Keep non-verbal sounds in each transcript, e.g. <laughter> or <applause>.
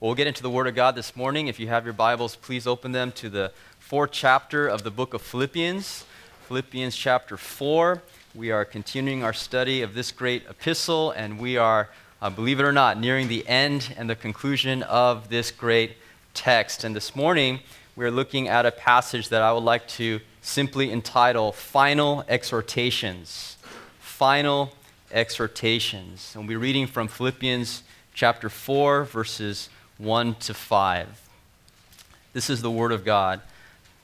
Well, we'll get into the Word of God this morning. If you have your Bibles, please open them to the fourth chapter of the book of Philippians. Philippians chapter 4. We are continuing our study of this great epistle, and we are, uh, believe it or not, nearing the end and the conclusion of this great text. And this morning, we're looking at a passage that I would like to simply entitle Final Exhortations. Final Exhortations. And we'll be reading from Philippians chapter 4, verses 1 to 5. This is the Word of God.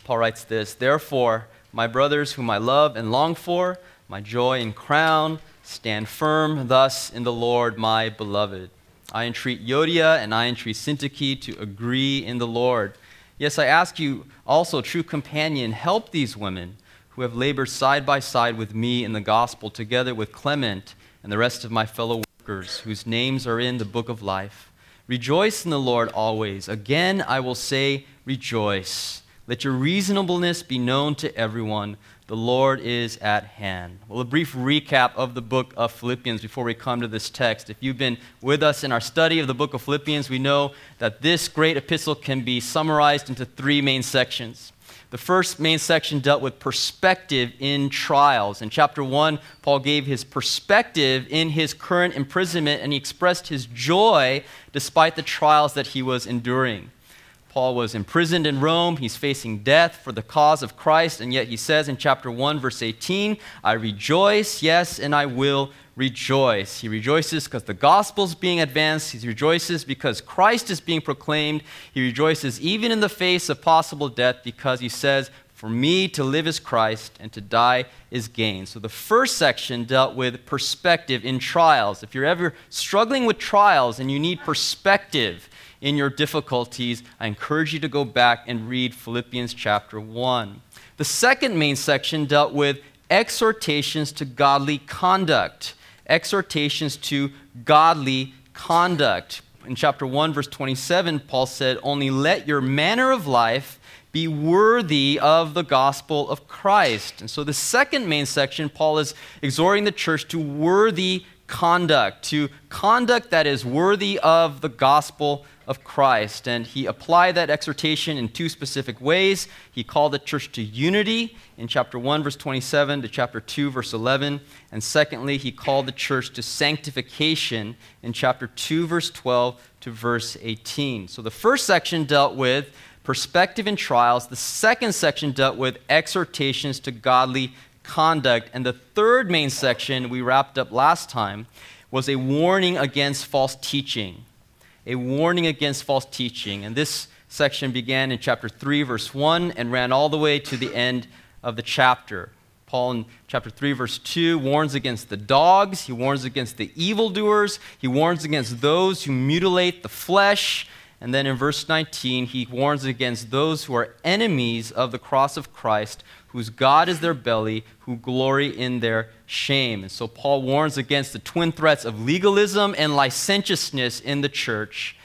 Paul writes this Therefore, my brothers, whom I love and long for, my joy and crown, stand firm thus in the Lord, my beloved. I entreat Euodia and I entreat Syntyche to agree in the Lord. Yes, I ask you also, true companion, help these women who have labored side by side with me in the gospel, together with Clement and the rest of my fellow workers, whose names are in the book of life. Rejoice in the Lord always. Again, I will say, rejoice. Let your reasonableness be known to everyone. The Lord is at hand. Well, a brief recap of the book of Philippians before we come to this text. If you've been with us in our study of the book of Philippians, we know that this great epistle can be summarized into three main sections. The first main section dealt with perspective in trials. In chapter 1, Paul gave his perspective in his current imprisonment and he expressed his joy despite the trials that he was enduring. Paul was imprisoned in Rome. He's facing death for the cause of Christ. And yet he says in chapter 1, verse 18, I rejoice, yes, and I will rejoice. He rejoices because the gospel is being advanced. He rejoices because Christ is being proclaimed. He rejoices even in the face of possible death because he says, For me to live is Christ and to die is gain. So the first section dealt with perspective in trials. If you're ever struggling with trials and you need perspective, in your difficulties, I encourage you to go back and read Philippians chapter 1. The second main section dealt with exhortations to godly conduct exhortations to godly conduct. In chapter 1, verse 27, Paul said, Only let your manner of life be worthy of the gospel of Christ. And so, the second main section, Paul is exhorting the church to worthy conduct, to conduct that is worthy of the gospel of Christ. And he applied that exhortation in two specific ways. He called the church to unity in chapter 1, verse 27 to chapter 2, verse 11. And secondly, he called the church to sanctification in chapter 2, verse 12 to verse 18. So the first section dealt with perspective in trials, the second section dealt with exhortations to godly conduct. And the third main section we wrapped up last time was a warning against false teaching a warning against false teaching. And this section began in chapter 3, verse 1, and ran all the way to the end of the chapter. Paul in chapter 3, verse 2 warns against the dogs, he warns against the evildoers, he warns against those who mutilate the flesh. And then in verse 19, he warns against those who are enemies of the cross of Christ, whose God is their belly, who glory in their shame. And so Paul warns against the twin threats of legalism and licentiousness in the church.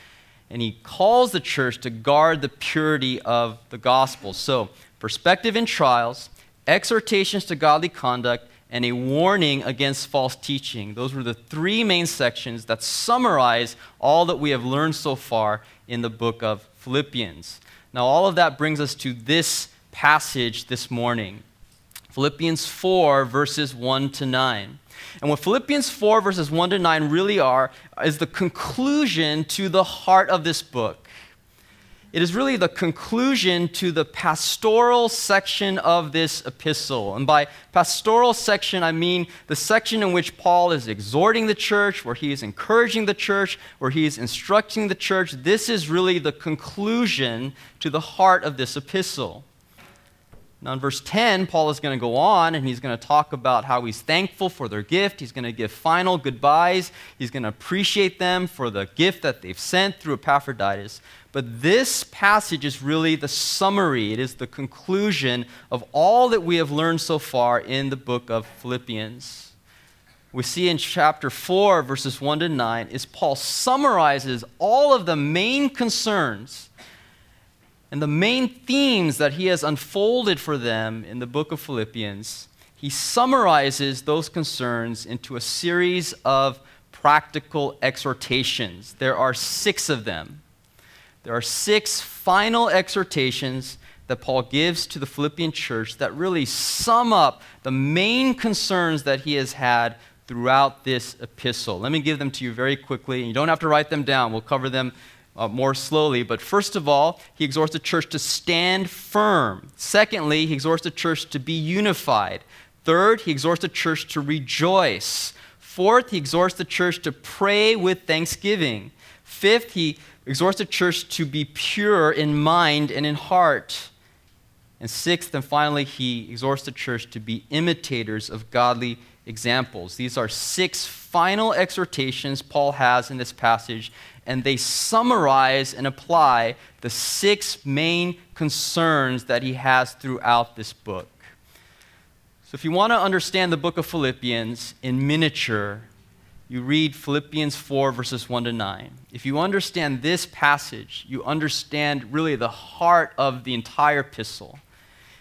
And he calls the church to guard the purity of the gospel. So, perspective in trials, exhortations to godly conduct, and a warning against false teaching. Those were the three main sections that summarize all that we have learned so far in the book of Philippians. Now, all of that brings us to this passage this morning Philippians 4, verses 1 to 9. And what Philippians 4, verses 1 to 9 really are is the conclusion to the heart of this book. It is really the conclusion to the pastoral section of this epistle. And by pastoral section, I mean the section in which Paul is exhorting the church, where he is encouraging the church, where he is instructing the church. This is really the conclusion to the heart of this epistle. Now, in verse 10, Paul is going to go on and he's going to talk about how he's thankful for their gift. He's going to give final goodbyes. He's going to appreciate them for the gift that they've sent through Epaphroditus. But this passage is really the summary, it is the conclusion of all that we have learned so far in the book of Philippians. We see in chapter 4, verses 1 to 9, is Paul summarizes all of the main concerns and the main themes that he has unfolded for them in the book of Philippians, he summarizes those concerns into a series of practical exhortations. There are six of them. There are six final exhortations that Paul gives to the Philippian church that really sum up the main concerns that he has had throughout this epistle. Let me give them to you very quickly. You don't have to write them down, we'll cover them uh, more slowly. But first of all, he exhorts the church to stand firm. Secondly, he exhorts the church to be unified. Third, he exhorts the church to rejoice. Fourth, he exhorts the church to pray with thanksgiving. Fifth, he exhorts the church to be pure in mind and in heart. And sixth and finally, he exhorts the church to be imitators of godly examples. These are six final exhortations Paul has in this passage, and they summarize and apply the six main concerns that he has throughout this book. So, if you want to understand the book of Philippians in miniature, you read Philippians 4, verses 1 to 9. If you understand this passage, you understand really the heart of the entire epistle.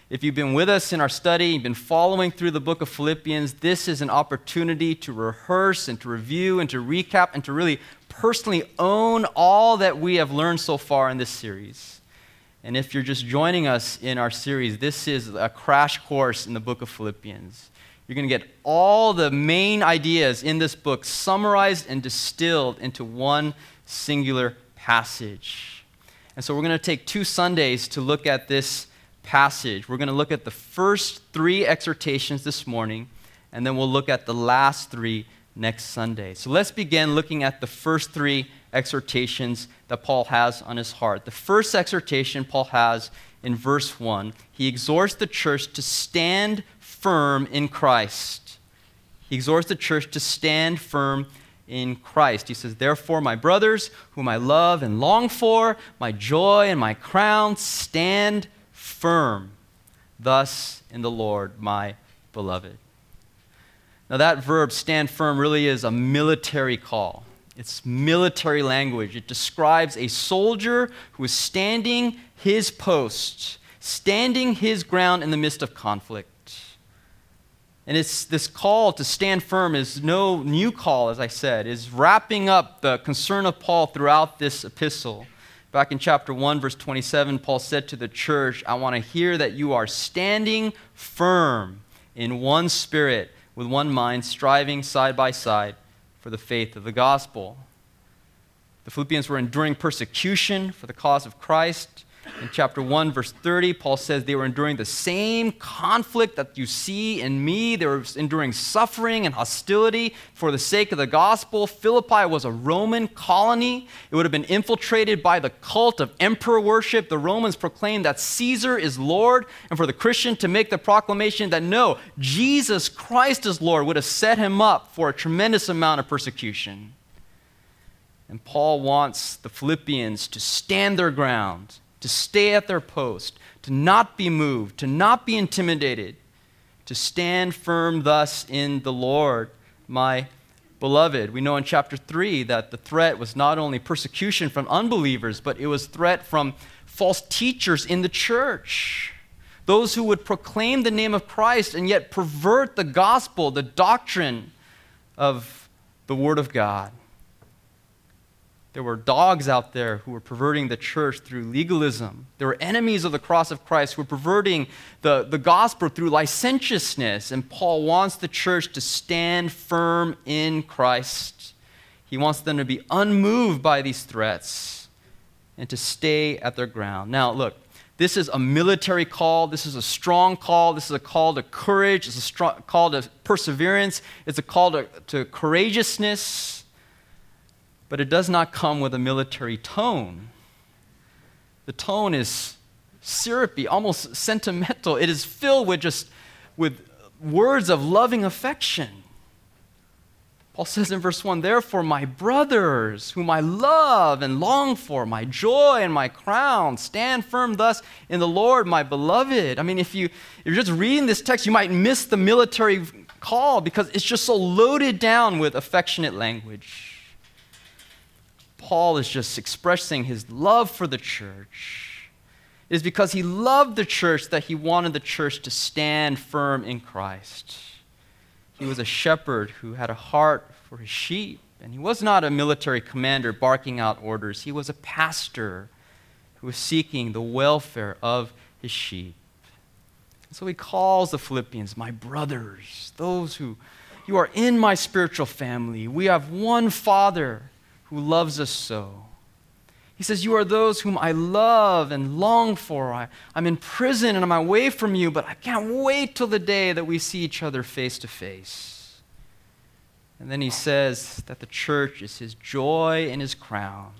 If you've been with us in our study, you've been following through the book of Philippians, this is an opportunity to rehearse and to review and to recap and to really personally own all that we have learned so far in this series. And if you're just joining us in our series, this is a crash course in the book of Philippians. You're going to get all the main ideas in this book summarized and distilled into one singular passage. And so we're going to take two Sundays to look at this passage. We're going to look at the first three exhortations this morning, and then we'll look at the last three next Sunday. So let's begin looking at the first three exhortations that Paul has on his heart. The first exhortation Paul has in verse 1, he exhorts the church to stand firm in Christ. He exhorts the church to stand firm in Christ. He says, Therefore, my brothers, whom I love and long for, my joy and my crown, stand firm thus in the Lord, my beloved. Now, that verb, stand firm, really is a military call. It's military language. It describes a soldier who is standing his post, standing his ground in the midst of conflict. And it's this call to stand firm is no new call, as I said, is wrapping up the concern of Paul throughout this epistle. Back in chapter 1, verse 27, Paul said to the church, I want to hear that you are standing firm in one spirit, with one mind, striving side by side for the faith of the gospel. The Philippians were enduring persecution for the cause of Christ. In chapter 1, verse 30, Paul says they were enduring the same conflict that you see in me. They were enduring suffering and hostility for the sake of the gospel. Philippi was a Roman colony. It would have been infiltrated by the cult of emperor worship. The Romans proclaimed that Caesar is Lord, and for the Christian to make the proclamation that no, Jesus Christ is Lord would have set him up for a tremendous amount of persecution. And Paul wants the Philippians to stand their ground to stay at their post, to not be moved, to not be intimidated, to stand firm thus in the Lord, my beloved. We know in chapter 3 that the threat was not only persecution from unbelievers, but it was threat from false teachers in the church. Those who would proclaim the name of Christ and yet pervert the gospel, the doctrine of the Word of God. There were dogs out there who were perverting the church through legalism. There were enemies of the cross of Christ who were perverting the, the gospel through licentiousness. And Paul wants the church to stand firm in Christ. He wants them to be unmoved by these threats and to stay at their ground. Now, look, this is a military call. This is a strong call. This is a call to courage. It's a strong, call to perseverance. It's a call to, to courageousness but it does not come with a military tone. The tone is syrupy, almost sentimental. It is filled with just with words of loving affection. Paul says in verse 1 Therefore, my brothers, whom I love and long for, my joy and my crown, stand firm thus in the Lord, my beloved. I mean, if, you, if you're just reading this text, you might miss the military call because it's just so loaded down with affectionate language. Paul is just expressing his love for the church. It is because he loved the church that he wanted the church to stand firm in Christ. He was a shepherd who had a heart for his sheep, and he was not a military commander barking out orders. He was a pastor who was seeking the welfare of his sheep. So he calls the Philippians, my brothers, those who you are in my spiritual family. We have one Father who loves us so. He says, You are those whom I love and long for. I, am in prison and I'm away from you, but I can't wait till the day that we see each other face to face. And then he says that the church is his joy and his crown.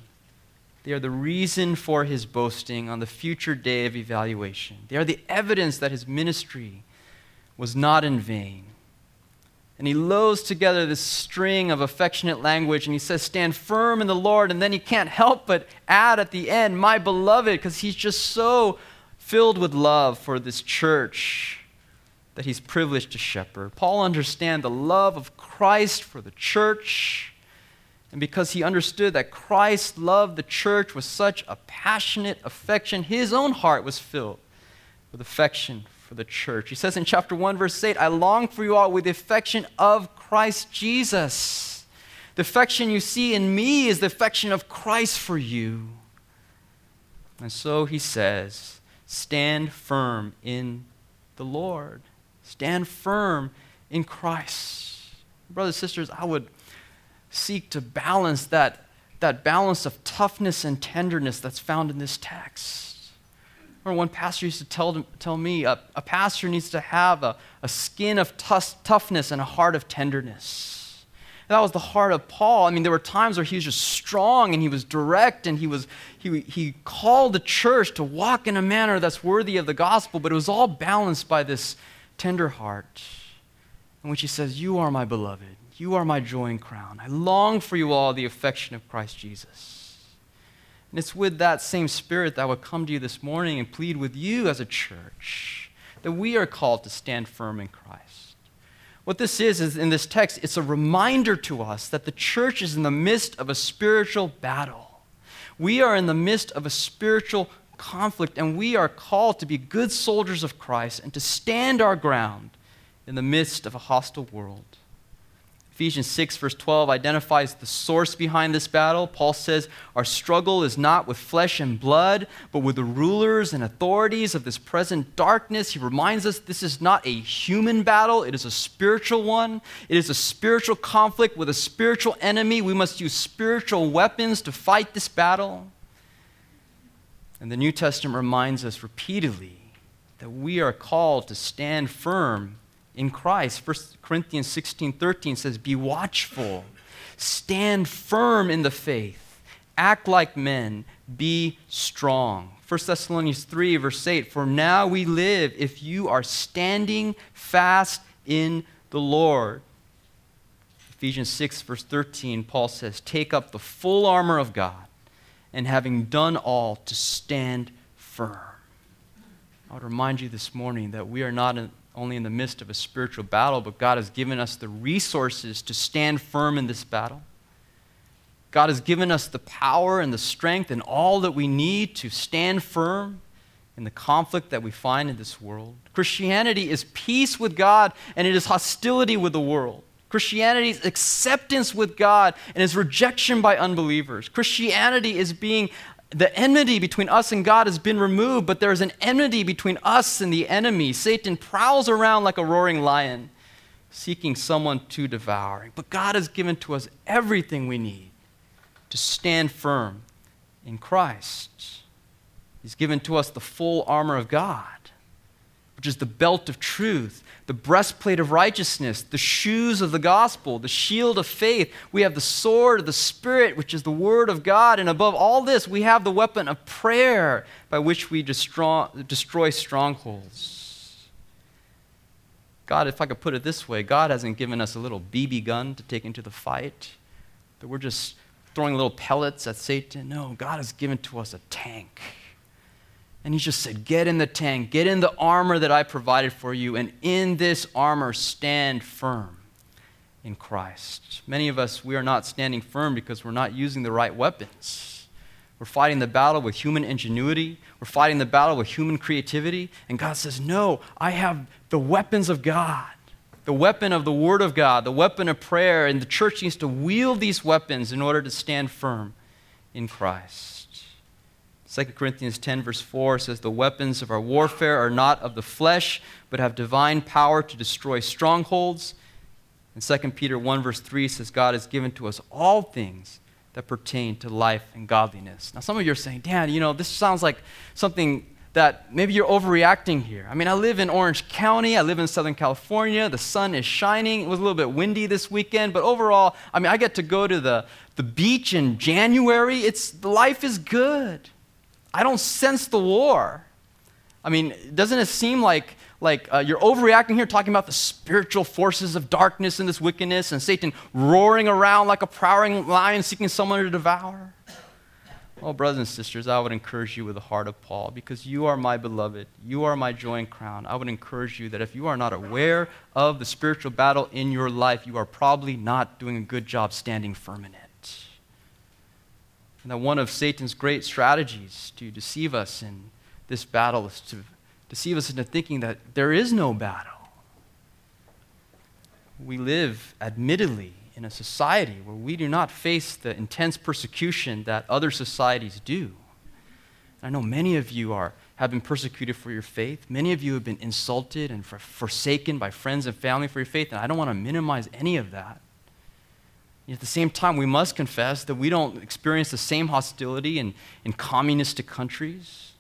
They are the reason for his boasting on the future day of evaluation. They are the evidence that his ministry was not in vain. And he lows together this string of affectionate language and he says, Stand firm in the Lord. And then he can't help but add at the end, My beloved, because he's just so filled with love for this church that he's privileged to shepherd. Paul understands the love of Christ for the church and because he understood that Christ loved the church with such a passionate affection, his own heart was filled with affection for the church. He says in chapter 1, verse 8, I long for you all with the affection of Christ Jesus. The affection you see in me is the affection of Christ for you. And so he says, Stand firm in the Lord, stand firm in Christ. Brothers and sisters, I would seek to balance that, that balance of toughness and tenderness that's found in this text. Or one pastor used to tell, tell me a, a pastor needs to have a, a skin of toughness and a heart of tenderness. And that was the heart of Paul. I mean, there were times where he was just strong and he was direct and he, was, he, he called the church to walk in a manner that's worthy of the gospel, but it was all balanced by this tender heart in which he says, You are my beloved. You are my joy and crown. I long for you all, the affection of Christ Jesus. And it's with that same spirit that I would come to you this morning and plead with you as a church that we are called to stand firm in Christ. What this is, is in this text, it's a reminder to us that the church is in the midst of a spiritual battle. We are in the midst of a spiritual conflict, and we are called to be good soldiers of Christ and to stand our ground in the midst of a hostile world. Ephesians 6, verse 12, identifies the source behind this battle. Paul says, Our struggle is not with flesh and blood, but with the rulers and authorities of this present darkness. He reminds us this is not a human battle, it is a spiritual one. It is a spiritual conflict with a spiritual enemy. We must use spiritual weapons to fight this battle. And the New Testament reminds us repeatedly that we are called to stand firm in Christ. 1 Corinthians 16 13 says, Be watchful, stand firm in the faith, act like men, be strong. 1 Thessalonians 3, verse 8 For now we live if you are standing fast in the Lord. Ephesians 6, verse 13, Paul says, Take up the full armor of God, and having done all, to stand firm. I would remind you this morning that we are not in, only in the midst of a spiritual battle, but God has given us the resources to stand firm in this battle. God has given us the power and the strength and all that we need to stand firm in the conflict that we find in this world. Christianity is peace with God and it is hostility with the world. Christianity is acceptance with God and is rejection by unbelievers. Christianity is being the enmity between us and God has been removed, but there's an enmity between us and the enemy. Satan prowls around like a roaring lion, seeking someone to devour. But God has given to us everything we need to stand firm in Christ. He's given to us the full armor of God, which is the belt of truth the breastplate of righteousness, the shoes of the gospel, the shield of faith. We have the sword of the Spirit, which is the word of God. And above all this, we have the weapon of prayer by which we destroy, destroy strongholds. God, if I could put it this way, God hasn't given us a little BB gun to take into the fight, that we're just throwing little pellets at Satan. No, God has given to us a tank and he just said, Get in the tank, get in the armor that I provided for you, and in this armor stand firm in Christ. Many of us, we are not standing firm because we're not using the right weapons. We're fighting the battle with human ingenuity, we're fighting the battle with human creativity, and God says, No, I have the weapons of God. The weapon of the Word of God, the weapon of prayer, and the church needs to wield these weapons in order to stand firm in Christ. 2 Corinthians 10, verse 4 says, The weapons of our warfare are not of the flesh, but have divine power to destroy strongholds. And 2 Peter 1, verse 3 says, God has given to us all things that pertain to life and godliness. Now, some of you are saying, Dan, you know, this sounds like something that maybe you're overreacting here. I mean, I live in Orange County, I live in Southern California, the sun is shining. It was a little bit windy this weekend, but overall, I mean, I get to go to the, the beach in January. It's, life is good. I don't sense the war. I mean, doesn't it seem like, like uh, you're overreacting here, talking about the spiritual forces of darkness and this wickedness, and Satan roaring around like a prowling lion seeking someone to devour? Well, brothers and sisters, I would encourage you with the heart of Paul because you are my beloved. You are my joy and crown. I would encourage you that if you are not aware of the spiritual battle in your life, you are probably not doing a good job standing firm in it. And that one of Satan's great strategies to deceive us in this battle is to deceive us into thinking that there is no battle. We live, admittedly, in a society where we do not face the intense persecution that other societies do. I know many of you are, have been persecuted for your faith. Many of you have been insulted and for, forsaken by friends and family for your faith, and I don't want to minimize any of that. At the same time, we must confess that we don't experience the same hostility in, in communistic countries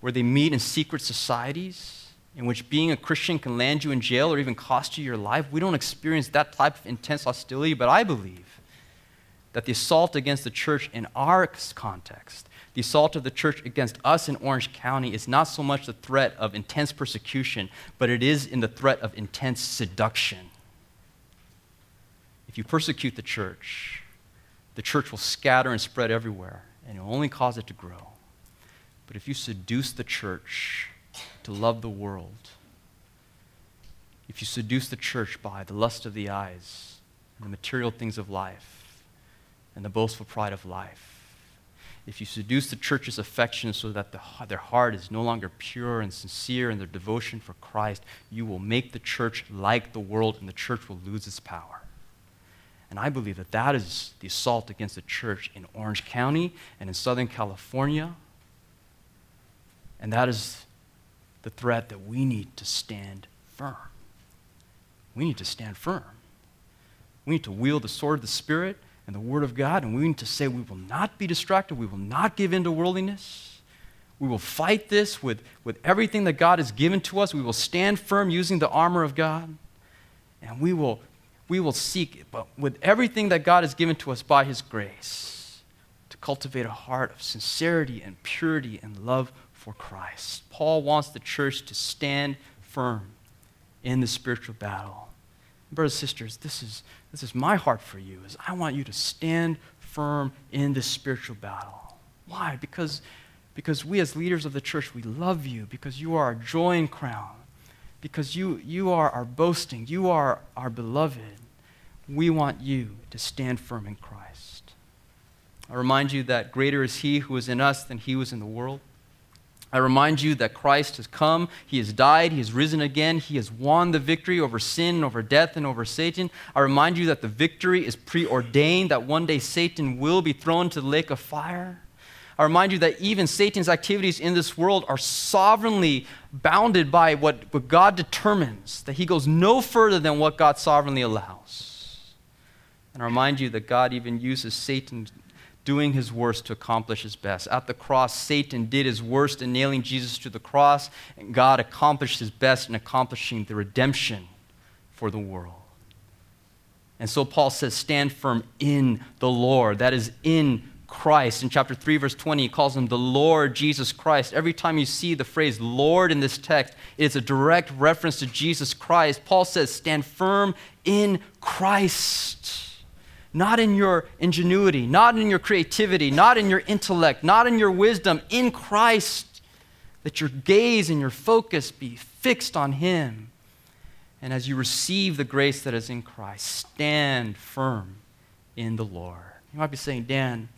where they meet in secret societies in which being a Christian can land you in jail or even cost you your life. We don't experience that type of intense hostility, but I believe that the assault against the church in our context, the assault of the church against us in Orange County, is not so much the threat of intense persecution, but it is in the threat of intense seduction. If you persecute the church, the church will scatter and spread everywhere, and it will only cause it to grow. But if you seduce the church to love the world, if you seduce the church by the lust of the eyes and the material things of life and the boastful pride of life, if you seduce the church's affection so that the, their heart is no longer pure and sincere in their devotion for Christ, you will make the church like the world and the church will lose its power. And I believe that that is the assault against the church in Orange County and in Southern California. And that is the threat that we need to stand firm. We need to stand firm. We need to wield the sword of the Spirit and the Word of God, and we need to say we will not be distracted, we will not give in to worldliness. We will fight this with, with everything that God has given to us. We will stand firm using the armor of God, and we will we will seek it, but with everything that God has given to us by His grace, to cultivate a heart of sincerity and purity and love for Christ. Paul wants the church to stand firm in the spiritual battle. Brothers and sisters, this is, this is my heart for you, is I want you to stand firm in this spiritual battle. Why? Because, because we as leaders of the church, we love you, because you are our joy and crown, because you, you are our boasting, you are our beloved we want you to stand firm in Christ. I remind you that greater is He who is in us than He is in the world. I remind you that Christ has come, He has died, He has risen again, He has won the victory over sin, over death, and over Satan. I remind you that the victory is preordained, that one day Satan will be thrown to the lake of fire. I remind you that even Satan's activities in this world are sovereignly bounded by what, what God determines, that he goes no further than what God sovereignly allows. And I remind you that God even uses Satan doing his worst to accomplish his best. At the cross, Satan did his worst in nailing Jesus to the cross, and God accomplished his best in accomplishing the redemption for the world. And so Paul says, Stand firm in the Lord. That is in Christ. In chapter 3, verse 20, he calls him the Lord Jesus Christ. Every time you see the phrase Lord in this text, it's a direct reference to Jesus Christ. Paul says, Stand firm in Christ not in your ingenuity, not in your creativity, not in your intellect, not in your wisdom, in Christ. That your gaze and your focus be fixed on Him. And as you receive the grace that is in Christ, stand firm in the Lord. You might be saying, Dan,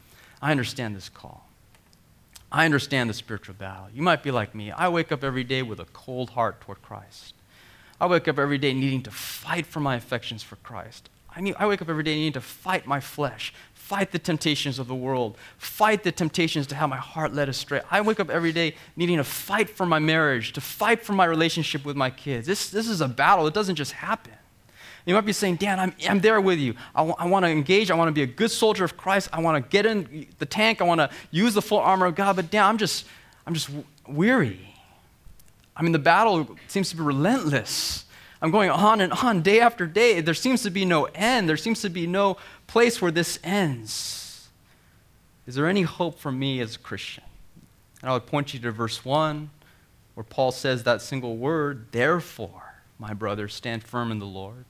I understand this call. I understand the spiritual battle. You might be like me. I wake up every day with a cold heart toward Christ. I wake up every day needing to fight for my affections for Christ. I, need, I wake up every day needing to fight my flesh, fight the temptations of the world, fight the temptations to have my heart led astray. I wake up every day needing to fight for my marriage, to fight for my relationship with my kids. This, this is a battle, it doesn't just happen. You might be saying, Dan, I'm, I'm there with you. I, w- I want to engage. I want to be a good soldier of Christ. I want to get in the tank. I want to use the full armor of God. But Dan, I'm just, I'm just weary. I mean, the battle seems to be relentless. I'm going on and on day after day. There seems to be no end. There seems to be no place where this ends. Is there any hope for me as a Christian? And I would point you to verse 1, where Paul says that single word, therefore, my brothers, stand firm in the Lord.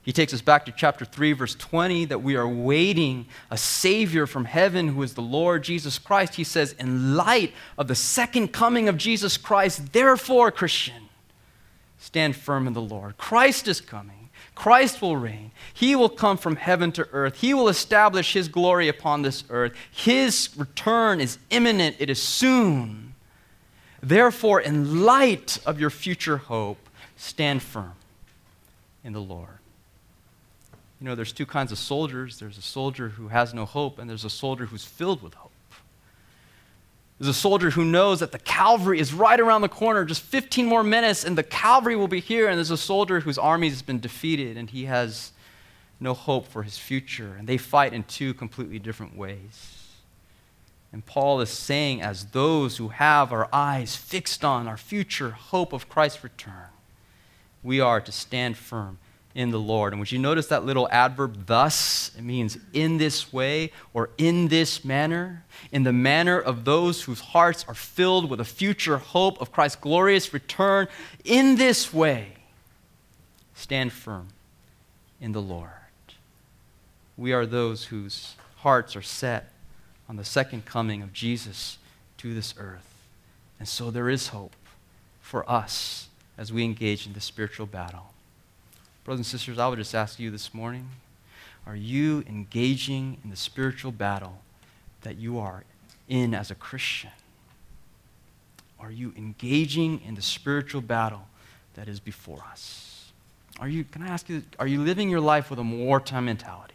He takes us back to chapter 3, verse 20, that we are waiting a Savior from heaven who is the Lord Jesus Christ. He says, In light of the second coming of Jesus Christ, therefore, Christian, stand firm in the Lord. Christ is coming. Christ will reign. He will come from heaven to earth. He will establish His glory upon this earth. His return is imminent, it is soon. Therefore, in light of your future hope, stand firm in the Lord. You know, there's two kinds of soldiers there's a soldier who has no hope, and there's a soldier who's filled with hope. There's a soldier who knows that the Calvary is right around the corner, just 15 more minutes, and the Calvary will be here. And there's a soldier whose army has been defeated, and he has no hope for his future. And they fight in two completely different ways. And Paul is saying, as those who have our eyes fixed on our future hope of Christ's return, we are to stand firm in the Lord. And would you notice that little adverb, thus? It means in this way or in this manner, in the manner of those whose hearts are filled with a future hope of Christ's glorious return. In this way, stand firm in the Lord. We are those whose hearts are set on the second coming of Jesus to this earth. And so there is hope for us as we engage in the spiritual battle. Brothers and sisters, I would just ask you this morning are you engaging in the spiritual battle that you are in as a Christian? Are you engaging in the spiritual battle that is before us? Are you, can I ask you, are you living your life with a wartime mentality?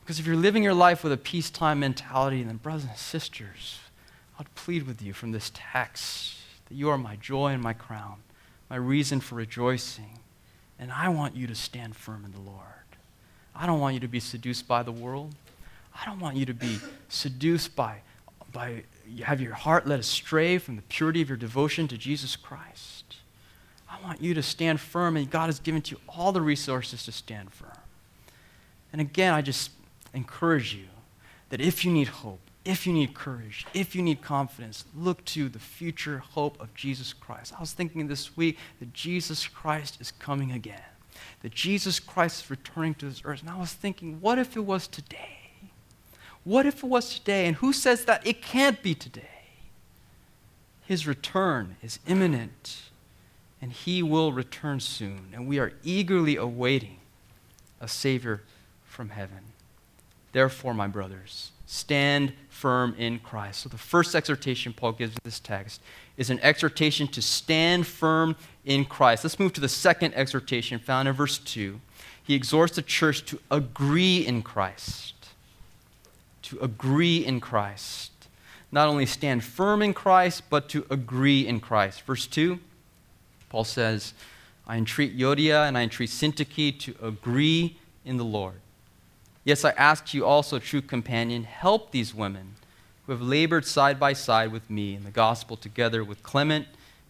Because if you're living your life with a peacetime mentality, then, brothers and sisters, I'd plead with you from this text that you are my joy and my crown, my reason for rejoicing. And I want you to stand firm in the Lord. I don't want you to be seduced by the world. I don't want you to be seduced by, by have your heart led astray from the purity of your devotion to Jesus Christ. I want you to stand firm, and God has given to you all the resources to stand firm. And again, I just encourage you that if you need hope, if you need courage, if you need confidence, look to the future hope of Jesus Christ. I was thinking this week that Jesus Christ is coming again, that Jesus Christ is returning to this earth. And I was thinking, what if it was today? What if it was today? And who says that it can't be today? His return is imminent, and he will return soon. And we are eagerly awaiting a Savior from heaven. Therefore, my brothers, stand firm in Christ. So, the first exhortation Paul gives in this text is an exhortation to stand firm in Christ. Let's move to the second exhortation found in verse 2. He exhorts the church to agree in Christ. To agree in Christ. Not only stand firm in Christ, but to agree in Christ. Verse 2, Paul says, I entreat Euodia and I entreat Syntyche to agree in the Lord. Yes, I ask you also, true companion, help these women who have labored side by side with me in the gospel together with Clement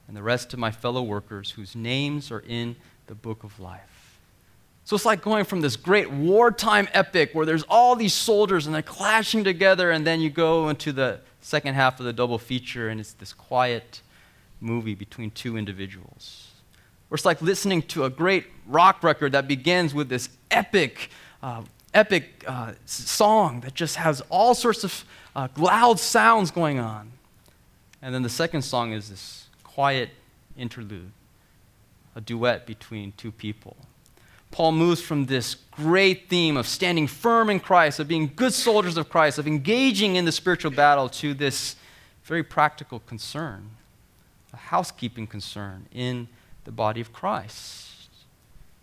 and the rest of my fellow workers whose names are in the book of life. So it's like going from this great wartime epic where there's all these soldiers and they're clashing together, and then you go into the second half of the double feature and it's this quiet movie between two individuals. Or it's like listening to a great rock record that begins with this epic uh, epic uh, song that just has all sorts of uh, loud sounds going on. And then the second song is this quiet interlude, a duet between two people. Paul moves from this great theme of standing firm in Christ, of being good soldiers of Christ, of engaging in the spiritual battle, to this very practical concern, a housekeeping concern in the body of Christ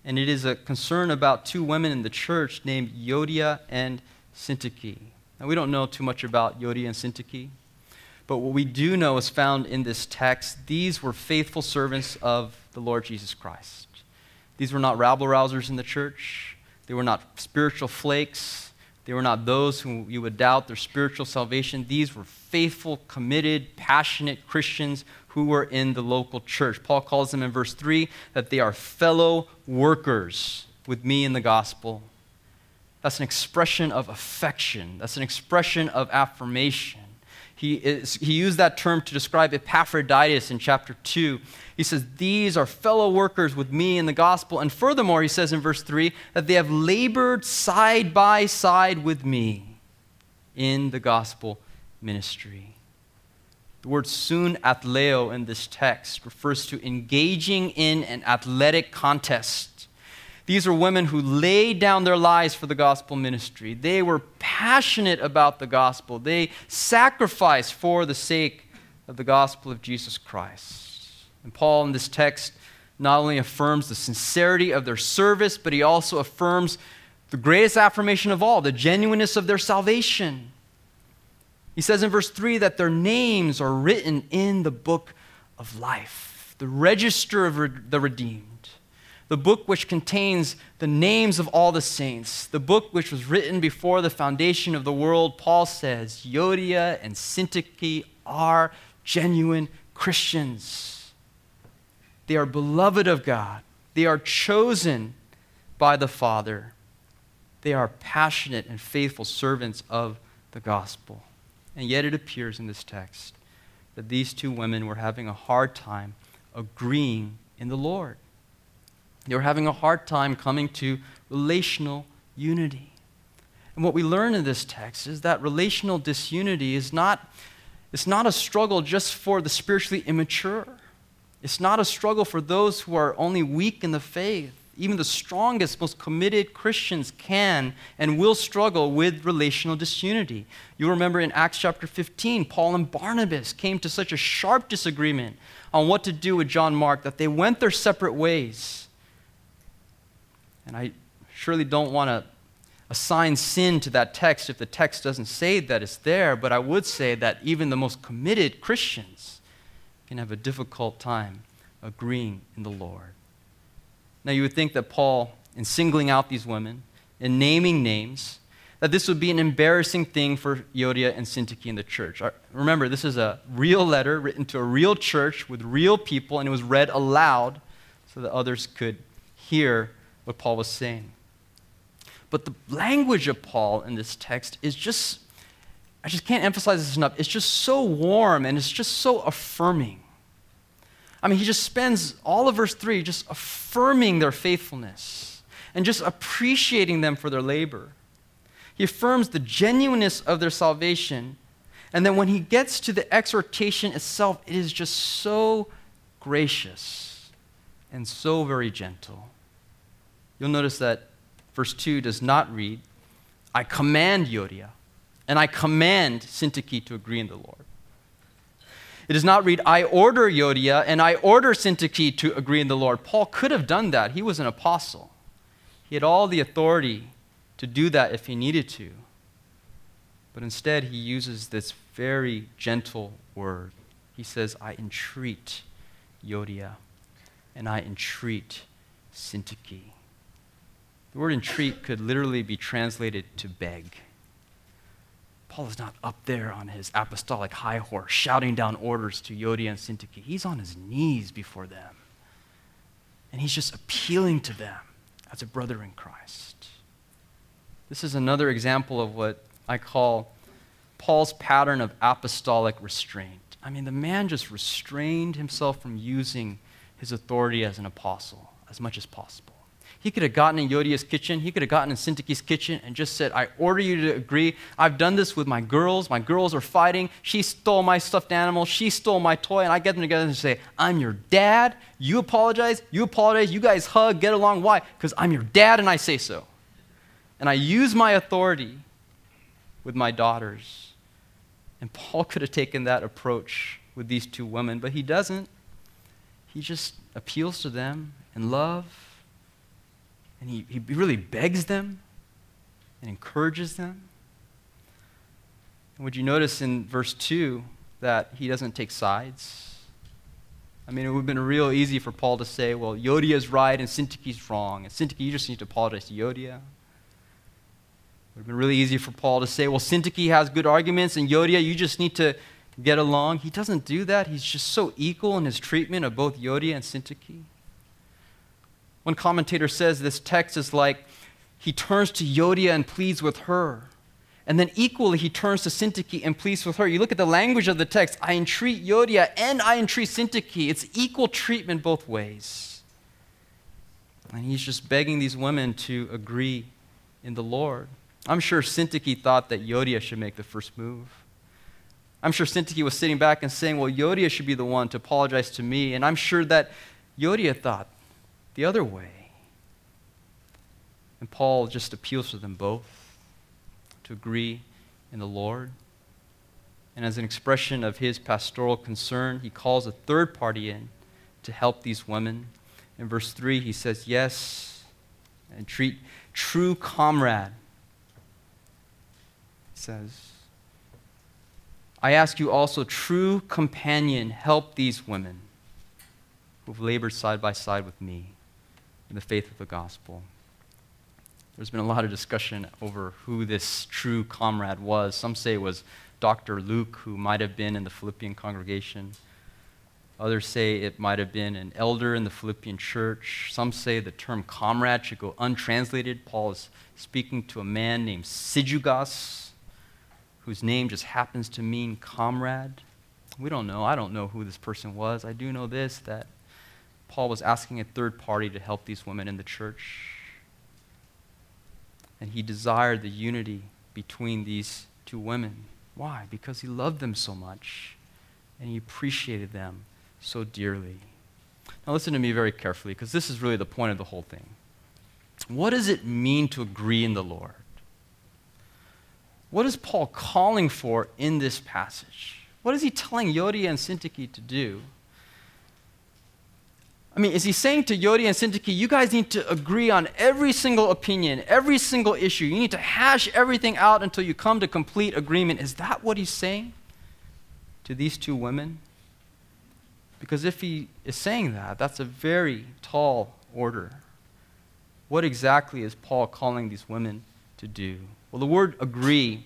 and it is a concern about two women in the church named Euodia and Syntyche. Now, we don't know too much about Euodia and Syntyche, but what we do know is found in this text. These were faithful servants of the Lord Jesus Christ. These were not rabble rousers in the church, they were not spiritual flakes. They were not those whom you would doubt their spiritual salvation. These were faithful, committed, passionate Christians who were in the local church. Paul calls them in verse 3 that they are fellow workers with me in the gospel. That's an expression of affection, that's an expression of affirmation. He, is, he used that term to describe Epaphroditus in chapter 2. He says, These are fellow workers with me in the gospel. And furthermore, he says in verse 3 that they have labored side by side with me in the gospel ministry. The word sunathleo in this text refers to engaging in an athletic contest these are women who laid down their lives for the gospel ministry. They were passionate about the gospel. They sacrificed for the sake of the gospel of Jesus Christ. And Paul, in this text, not only affirms the sincerity of their service, but he also affirms the greatest affirmation of all the genuineness of their salvation. He says in verse 3 that their names are written in the book of life, the register of the redeemed the book which contains the names of all the saints, the book which was written before the foundation of the world, Paul says, Euodia and Syntyche are genuine Christians. They are beloved of God. They are chosen by the Father. They are passionate and faithful servants of the gospel. And yet it appears in this text that these two women were having a hard time agreeing in the Lord. They were having a hard time coming to relational unity. And what we learn in this text is that relational disunity is not, it's not a struggle just for the spiritually immature. It's not a struggle for those who are only weak in the faith. Even the strongest, most committed Christians can and will struggle with relational disunity. You'll remember in Acts chapter 15, Paul and Barnabas came to such a sharp disagreement on what to do with John Mark that they went their separate ways. And I surely don't want to assign sin to that text if the text doesn't say that it's there, but I would say that even the most committed Christians can have a difficult time agreeing in the Lord. Now, you would think that Paul, in singling out these women, in naming names, that this would be an embarrassing thing for Euodia and Syntyche in the church. Remember, this is a real letter written to a real church with real people, and it was read aloud so that others could hear what Paul was saying. But the language of Paul in this text is just, I just can't emphasize this enough. It's just so warm and it's just so affirming. I mean, he just spends all of verse 3 just affirming their faithfulness and just appreciating them for their labor. He affirms the genuineness of their salvation. And then when he gets to the exhortation itself, it is just so gracious and so very gentle. You'll notice that verse 2 does not read, I command Euodia and I command Syntyche to agree in the Lord. It does not read, I order Euodia and I order Syntyche to agree in the Lord. Paul could have done that. He was an apostle. He had all the authority to do that if he needed to. But instead, he uses this very gentle word. He says, I entreat Euodia and I entreat Syntyche. The word entreat could literally be translated to beg. Paul is not up there on his apostolic high horse shouting down orders to Euodia and Syntyche. He's on his knees before them. And he's just appealing to them as a brother in Christ. This is another example of what I call Paul's pattern of apostolic restraint. I mean, the man just restrained himself from using his authority as an apostle as much as possible. He could have gotten in Euodia's kitchen. He could have gotten in Syntyche's kitchen and just said, I order you to agree. I've done this with my girls. My girls are fighting. She stole my stuffed animal. She stole my toy. And I get them together and say, I'm your dad. You apologize. You apologize. You guys hug, get along. Why? Because I'm your dad and I say so. And I use my authority with my daughters. And Paul could have taken that approach with these two women, but he doesn't. He just appeals to them in love and he, he really begs them and encourages them. would you notice in verse 2 that he doesn't take sides? I mean, it would have been real easy for Paul to say, well, Euodia is right and Syntyche's wrong. And Syntyche, you just need to apologize to Euodia. It would have been really easy for Paul to say, well, Syntyche has good arguments and Euodia, you just need to get along. He doesn't do that. He's just so equal in his treatment of both Euodia and Syntyche. One commentator says this text is like he turns to Euodia and pleads with her. And then equally, he turns to Syntyche and pleads with her. You look at the language of the text I entreat Euodia and I entreat Syntyche. It's equal treatment both ways. And he's just begging these women to agree in the Lord. I'm sure Syntyche thought that Euodia should make the first move. I'm sure Syntyche was sitting back and saying, Well, Euodia should be the one to apologize to me. And I'm sure that Euodia thought the other way. And Paul just appeals to them both to agree in the Lord. And as an expression of his pastoral concern, he calls a third party in to help these women. In verse 3, he says, Yes, and treat true comrade. He says, I ask you also, true companion, help these women who've labored side by side with me in the faith of the gospel. There's been a lot of discussion over who this true comrade was. Some say it was Dr. Luke, who might have been in the Philippian congregation. Others say it might have been an elder in the Philippian church. Some say the term comrade should go untranslated. Paul is speaking to a man named Syzygus, whose name just happens to mean comrade. We don't know. I don't know who this person was. I do know this that Paul was asking a third party to help these women in the church. And he desired the unity between these two women. Why? Because he loved them so much and he appreciated them so dearly. Now, listen to me very carefully because this is really the point of the whole thing. What does it mean to agree in the Lord? What is Paul calling for in this passage? What is he telling Euodia and Syntyche to do? I mean, is he saying to Euodia and Syntyche, you guys need to agree on every single opinion, every single issue? You need to hash everything out until you come to complete agreement. Is that what he's saying to these two women? Because if he is saying that, that's a very tall order. What exactly is Paul calling these women to do? Well, the word agree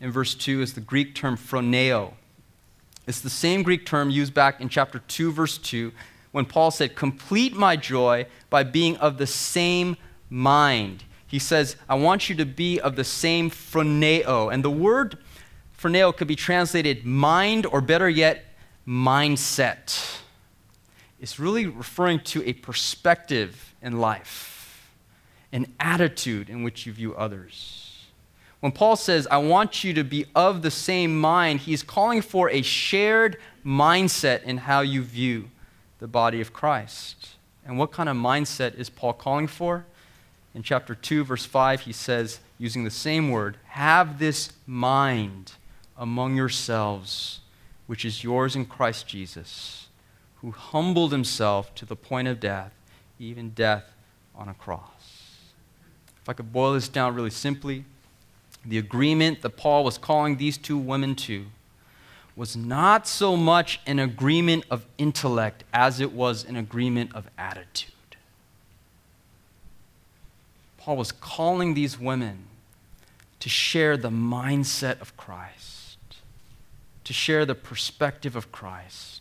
in verse 2 is the Greek term phroneo. It's the same Greek term used back in chapter 2, verse 2 when Paul said, Complete my joy by being of the same mind. He says, I want you to be of the same phroneo. And the word phroneo could be translated mind, or better yet, mindset. It's really referring to a perspective in life, an attitude in which you view others. When Paul says, I want you to be of the same mind, he's calling for a shared mindset in how you view the body of Christ. And what kind of mindset is Paul calling for? In chapter 2, verse 5, he says, using the same word, have this mind among yourselves, which is yours in Christ Jesus, who humbled himself to the point of death, even death on a cross. If I could boil this down really simply, the agreement that Paul was calling these two women to was not so much an agreement of intellect as it was an agreement of attitude. Paul was calling these women to share the mindset of Christ, to share the perspective of Christ,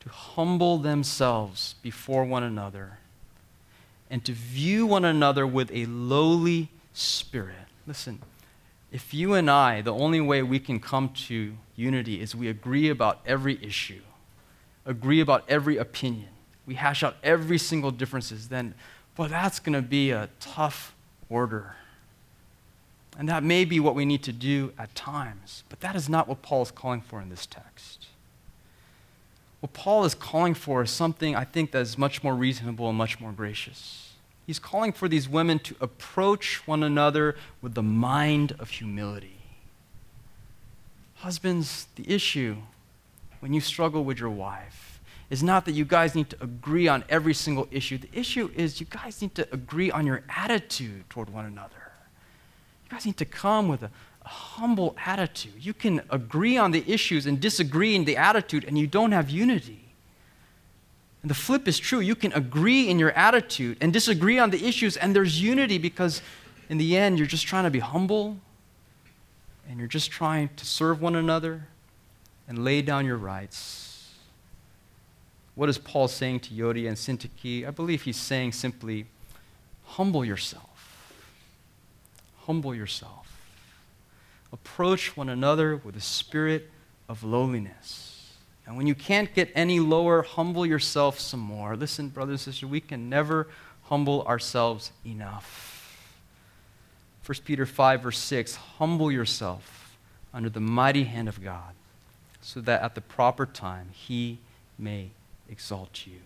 to humble themselves before one another, and to view one another with a lowly spirit. Listen, if you and I, the only way we can come to unity is we agree about every issue, agree about every opinion, we hash out every single differences, then, well, that's going to be a tough order. And that may be what we need to do at times, but that is not what Paul is calling for in this text. What Paul is calling for is something I think that is much more reasonable and much more gracious. He's calling for these women to approach one another with the mind of humility. Husbands, the issue when you struggle with your wife is not that you guys need to agree on every single issue. The issue is you guys need to agree on your attitude toward one another. You guys need to come with a, a humble attitude. You can agree on the issues and disagree in the attitude, and you don't have unity. And the flip is true. You can agree in your attitude and disagree on the issues, and there's unity because in the end, you're just trying to be humble and you're just trying to serve one another and lay down your rights. What is Paul saying to Euodia and Syntyche? I believe he's saying simply, humble yourself. Humble yourself. Approach one another with a spirit of lowliness and when you can't get any lower, humble yourself some more. Listen, brothers and sisters, we can never humble ourselves enough. 1 Peter 5, verse 6 Humble yourself under the mighty hand of God, so that at the proper time he may exalt you.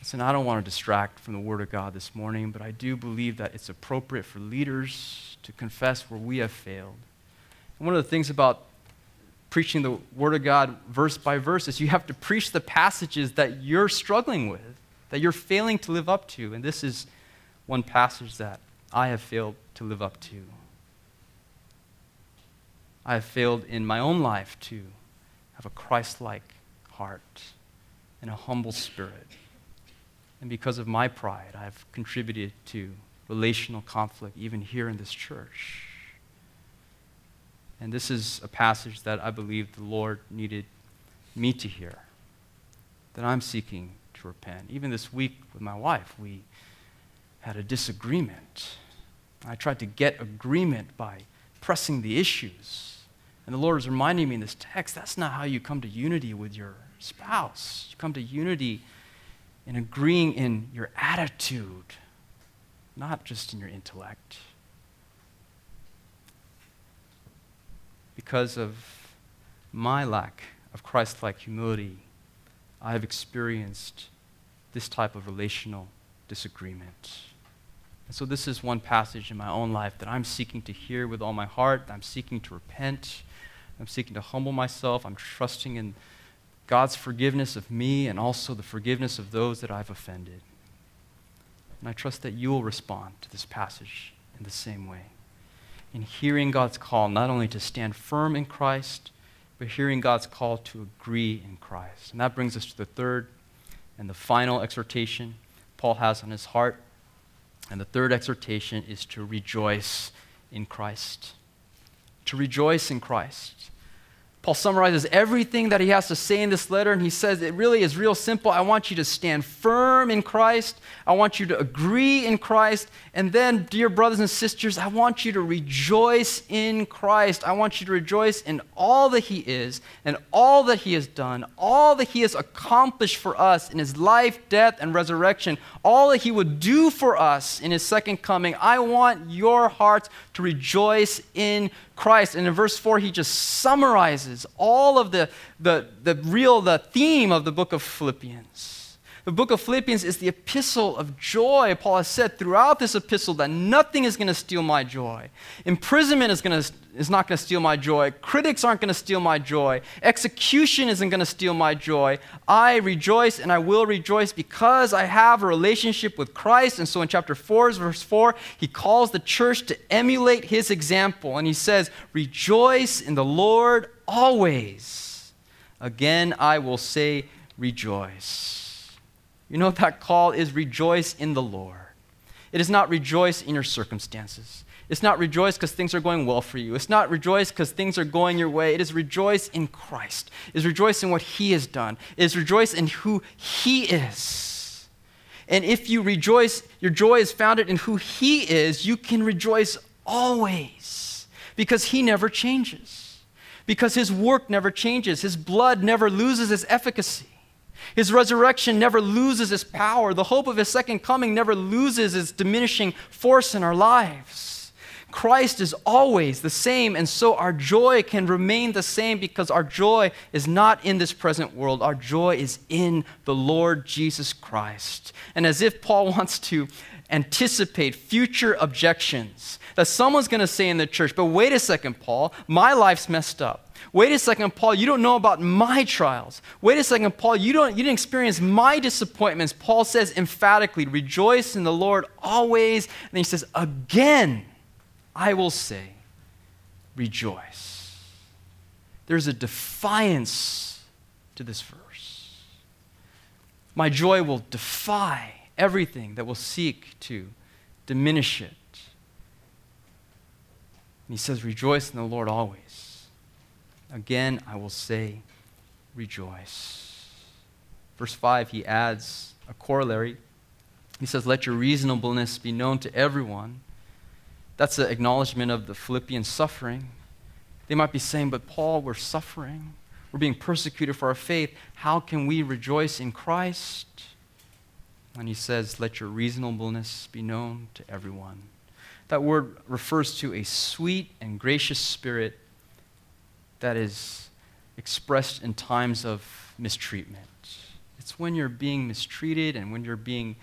Listen, I don't want to distract from the Word of God this morning, but I do believe that it's appropriate for leaders to confess where we have failed. And one of the things about preaching the Word of God verse by verse is you have to preach the passages that you're struggling with, that you're failing to live up to. And this is one passage that I have failed to live up to. I have failed in my own life to have a Christ like heart and a humble spirit. And because of my pride, I've contributed to relational conflict even here in this church. And this is a passage that I believe the Lord needed me to hear, that I'm seeking to repent. Even this week with my wife, we had a disagreement. I tried to get agreement by pressing the issues. And the Lord is reminding me in this text that's not how you come to unity with your spouse. You come to unity in agreeing in your attitude, not just in your intellect. Because of my lack of Christ like humility, I have experienced this type of relational disagreement. And so, this is one passage in my own life that I'm seeking to hear with all my heart. I'm seeking to repent. I'm seeking to humble myself. I'm trusting in God's forgiveness of me and also the forgiveness of those that I've offended. And I trust that you will respond to this passage in the same way in hearing God's call, not only to stand firm in Christ, but hearing God's call to agree in Christ. And that brings us to the third and the final exhortation Paul has on his heart. And the third exhortation is to rejoice in Christ. To rejoice in Christ. Paul summarizes everything that he has to say in this letter, and he says it really is real simple. I want you to stand firm in Christ. I want you to agree in Christ. And then, dear brothers and sisters, I want you to rejoice in Christ. I want you to rejoice in all that he is and all that he has done, all that he has accomplished for us in his life, death, and resurrection, all that he would do for us in his second coming. I want your hearts to rejoice in Christ. And in verse 4, he just summarizes all of the, the, the real, the theme of the book of Philippians. The book of Philippians is the epistle of joy. Paul has said throughout this epistle that nothing is going to steal my joy. Imprisonment is, gonna, is not going to steal my joy. Critics aren't going to steal my joy. Execution isn't going to steal my joy. I rejoice and I will rejoice because I have a relationship with Christ. And so in chapter 4, verse 4, he calls the church to emulate his example. And he says, Rejoice in the Lord always. Again, I will say, Rejoice. You know that call is? Rejoice in the Lord. It is not rejoice in your circumstances. It's not rejoice because things are going well for you. It's not rejoice because things are going your way. It is rejoice in Christ. It is rejoice in what He has done. It is rejoice in who He is. And if you rejoice, your joy is founded in who He is, you can rejoice always because He never changes, because His work never changes, His blood never loses its efficacy. His resurrection never loses its power. The hope of his second coming never loses its diminishing force in our lives. Christ is always the same, and so our joy can remain the same because our joy is not in this present world. Our joy is in the Lord Jesus Christ. And as if Paul <laughs> wants to anticipate future objections that someone's going to say in the church, but wait a second, Paul, my life's messed up. Wait a second, Paul, you don't know about my trials. Wait a second, Paul, you, don't, you didn't experience my disappointments. Paul says emphatically, rejoice in the Lord always. And then he says, again, I will say, rejoice. There's a defiance to this verse. My joy will defy everything that will seek to diminish it. And he says, Rejoice in the Lord always. Again, I will say, Rejoice. Verse 5, he adds a corollary. He says, Let your reasonableness be known to everyone. That's an acknowledgement of the Philippian suffering. They might be saying, But Paul, we're suffering. We're being persecuted for our faith. How can we rejoice in Christ? And he says, Let your reasonableness be known to everyone. That word refers to a sweet and gracious spirit that is expressed in times of mistreatment. It's when you're being mistreated and when you're being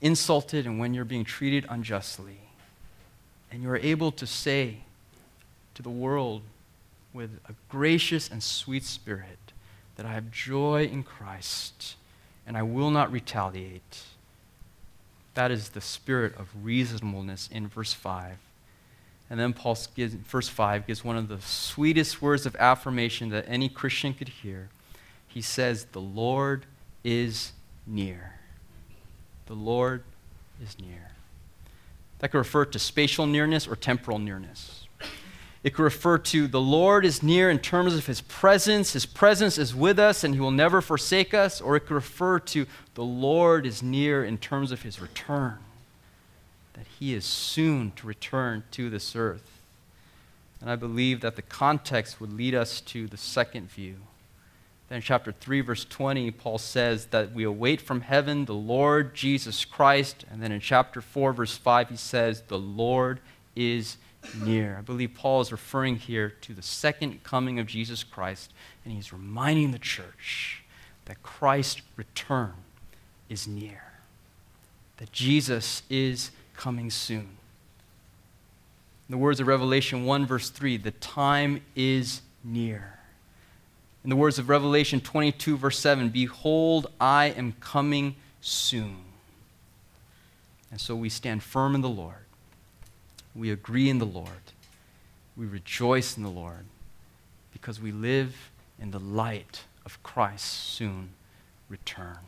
insulted and when you're being treated unjustly. And you're able to say to the world with a gracious and sweet spirit that I have joy in Christ and I will not retaliate. That is the spirit of reasonableness in verse 5. And then Paul gives, verse 5 gives one of the sweetest words of affirmation that any Christian could hear. He says, The Lord is near. The Lord is near. That could refer to spatial nearness or temporal nearness. It could refer to the Lord is near in terms of his presence. His presence is with us and he will never forsake us. Or it could refer to the Lord is near in terms of his return, that he is soon to return to this earth. And I believe that the context would lead us to the second view then chapter 3, verse 20, Paul says that we await from heaven the Lord Jesus Christ. And then in chapter 4, verse 5, he says, The Lord is near. I believe Paul is referring here to the second coming of Jesus Christ, and he's reminding the church that Christ's return is near, that Jesus is coming soon. In the words of Revelation 1, verse 3, the time is near. In the words of Revelation 22, verse 7, Behold, I am coming soon. And so we stand firm in the Lord. We agree in the Lord. We rejoice in the Lord because we live in the light of Christ's soon return.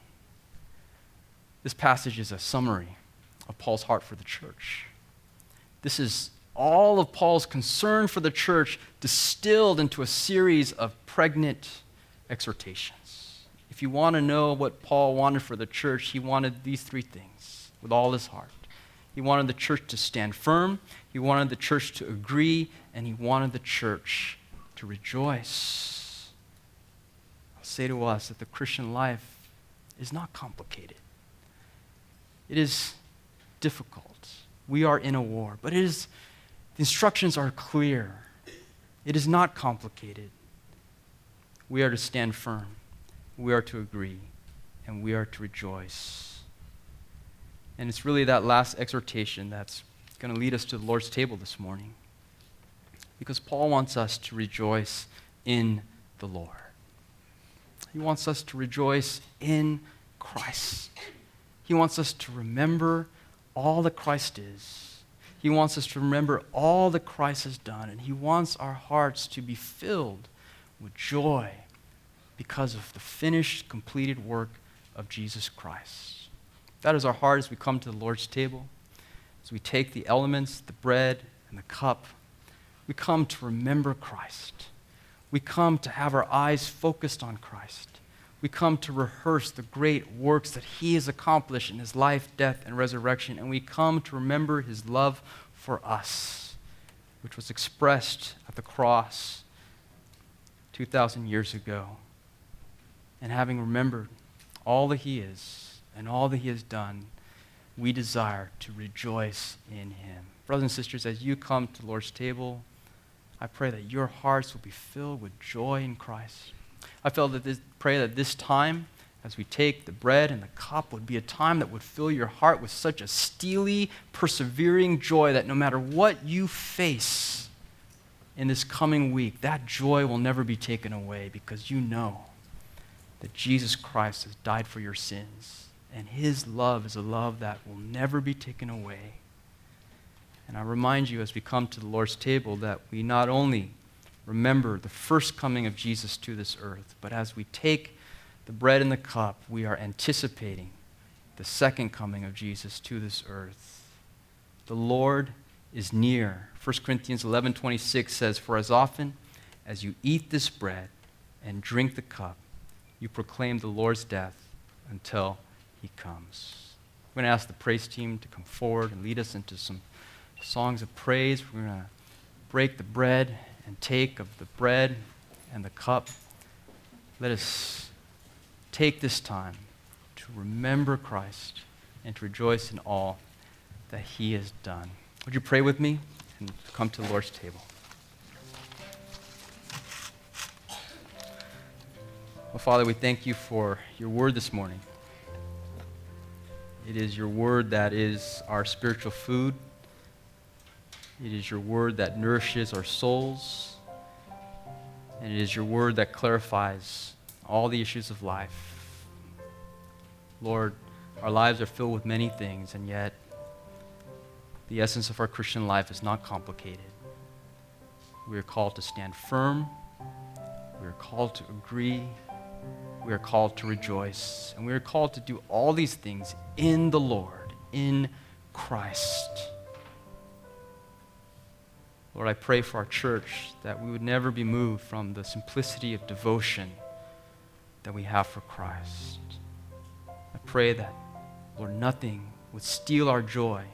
This passage is a summary of Paul's heart for the church. This is all of Paul's concern for the church distilled into a series of pregnant exhortations. If you want to know what Paul wanted for the church, he wanted these three things with all his heart. He wanted the church to stand firm, he wanted the church to agree, and he wanted the church to rejoice. I'll say to us that the Christian life is not complicated, it is difficult. We are in a war, but it is the instructions are clear. It is not complicated. We are to stand firm, we are to agree, and we are to rejoice. And it's really that last exhortation that's going to lead us to the Lord's table this morning. Because Paul wants us to rejoice in the Lord. He wants us to rejoice in Christ. He wants us to remember all that Christ is he wants us to remember all that Christ has done, and He wants our hearts to be filled with joy because of the finished, completed work of Jesus Christ. That is our heart as we come to the Lord's table, as we take the elements, the bread, and the cup. We come to remember Christ. We come to have our eyes focused on Christ we come to rehearse the great works that he has accomplished in his life, death, and resurrection. And we come to remember his love for us, which was expressed at the cross 2,000 years ago. And having remembered all that he is and all that he has done, we desire to rejoice in him. Brothers and sisters, as you come to the Lord's table, I pray that your hearts will be filled with joy in Christ I felt that this, pray that this time, as we take the bread and the cup, would be a time that would fill your heart with such a steely, persevering joy that no matter what you face in this coming week, that joy will never be taken away because you know that Jesus Christ has died for your sins. And his love is a love that will never be taken away. And I remind you as we come to the Lord's table that we not only remember the first coming of Jesus to this earth, but as we take the bread and the cup, we are anticipating the second coming of Jesus to this earth. The Lord is near. 1 Corinthians 11:26 says, "For as often as you eat this bread and drink the cup, you proclaim the Lord's death until he comes." We're going to ask the praise team to come forward and lead us into some songs of praise. We're going to break the bread and take of the bread and the cup. Let us take this time to remember Christ and to rejoice in all that he has done. Would you pray with me and come to the Lord's table? Well, Father, we thank you for your word this morning. It is your word that is our spiritual food. It is your word that nourishes our souls. And it is your word that clarifies all the issues of life. Lord, our lives are filled with many things, and yet the essence of our Christian life is not complicated. We are called to stand firm. We are called to agree. We are called to rejoice. And we are called to do all these things in the Lord, in Christ. Lord, I pray for our church that we would never be moved from the simplicity of devotion that we have for Christ. I pray that, Lord, nothing would steal our joy,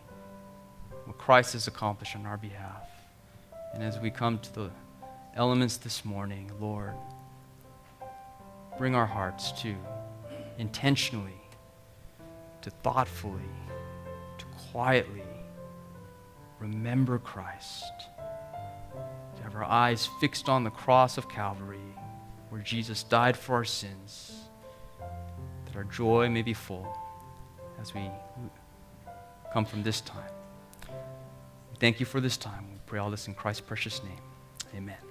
what Christ has accomplished on our behalf. And as we come to the elements this morning, Lord, bring our hearts to intentionally, to thoughtfully, to quietly remember Christ have our eyes fixed on the cross of Calvary, where Jesus died for our sins, that our joy may be full as we come from this time. Thank you for this time. We pray all this in Christ's precious name. Amen.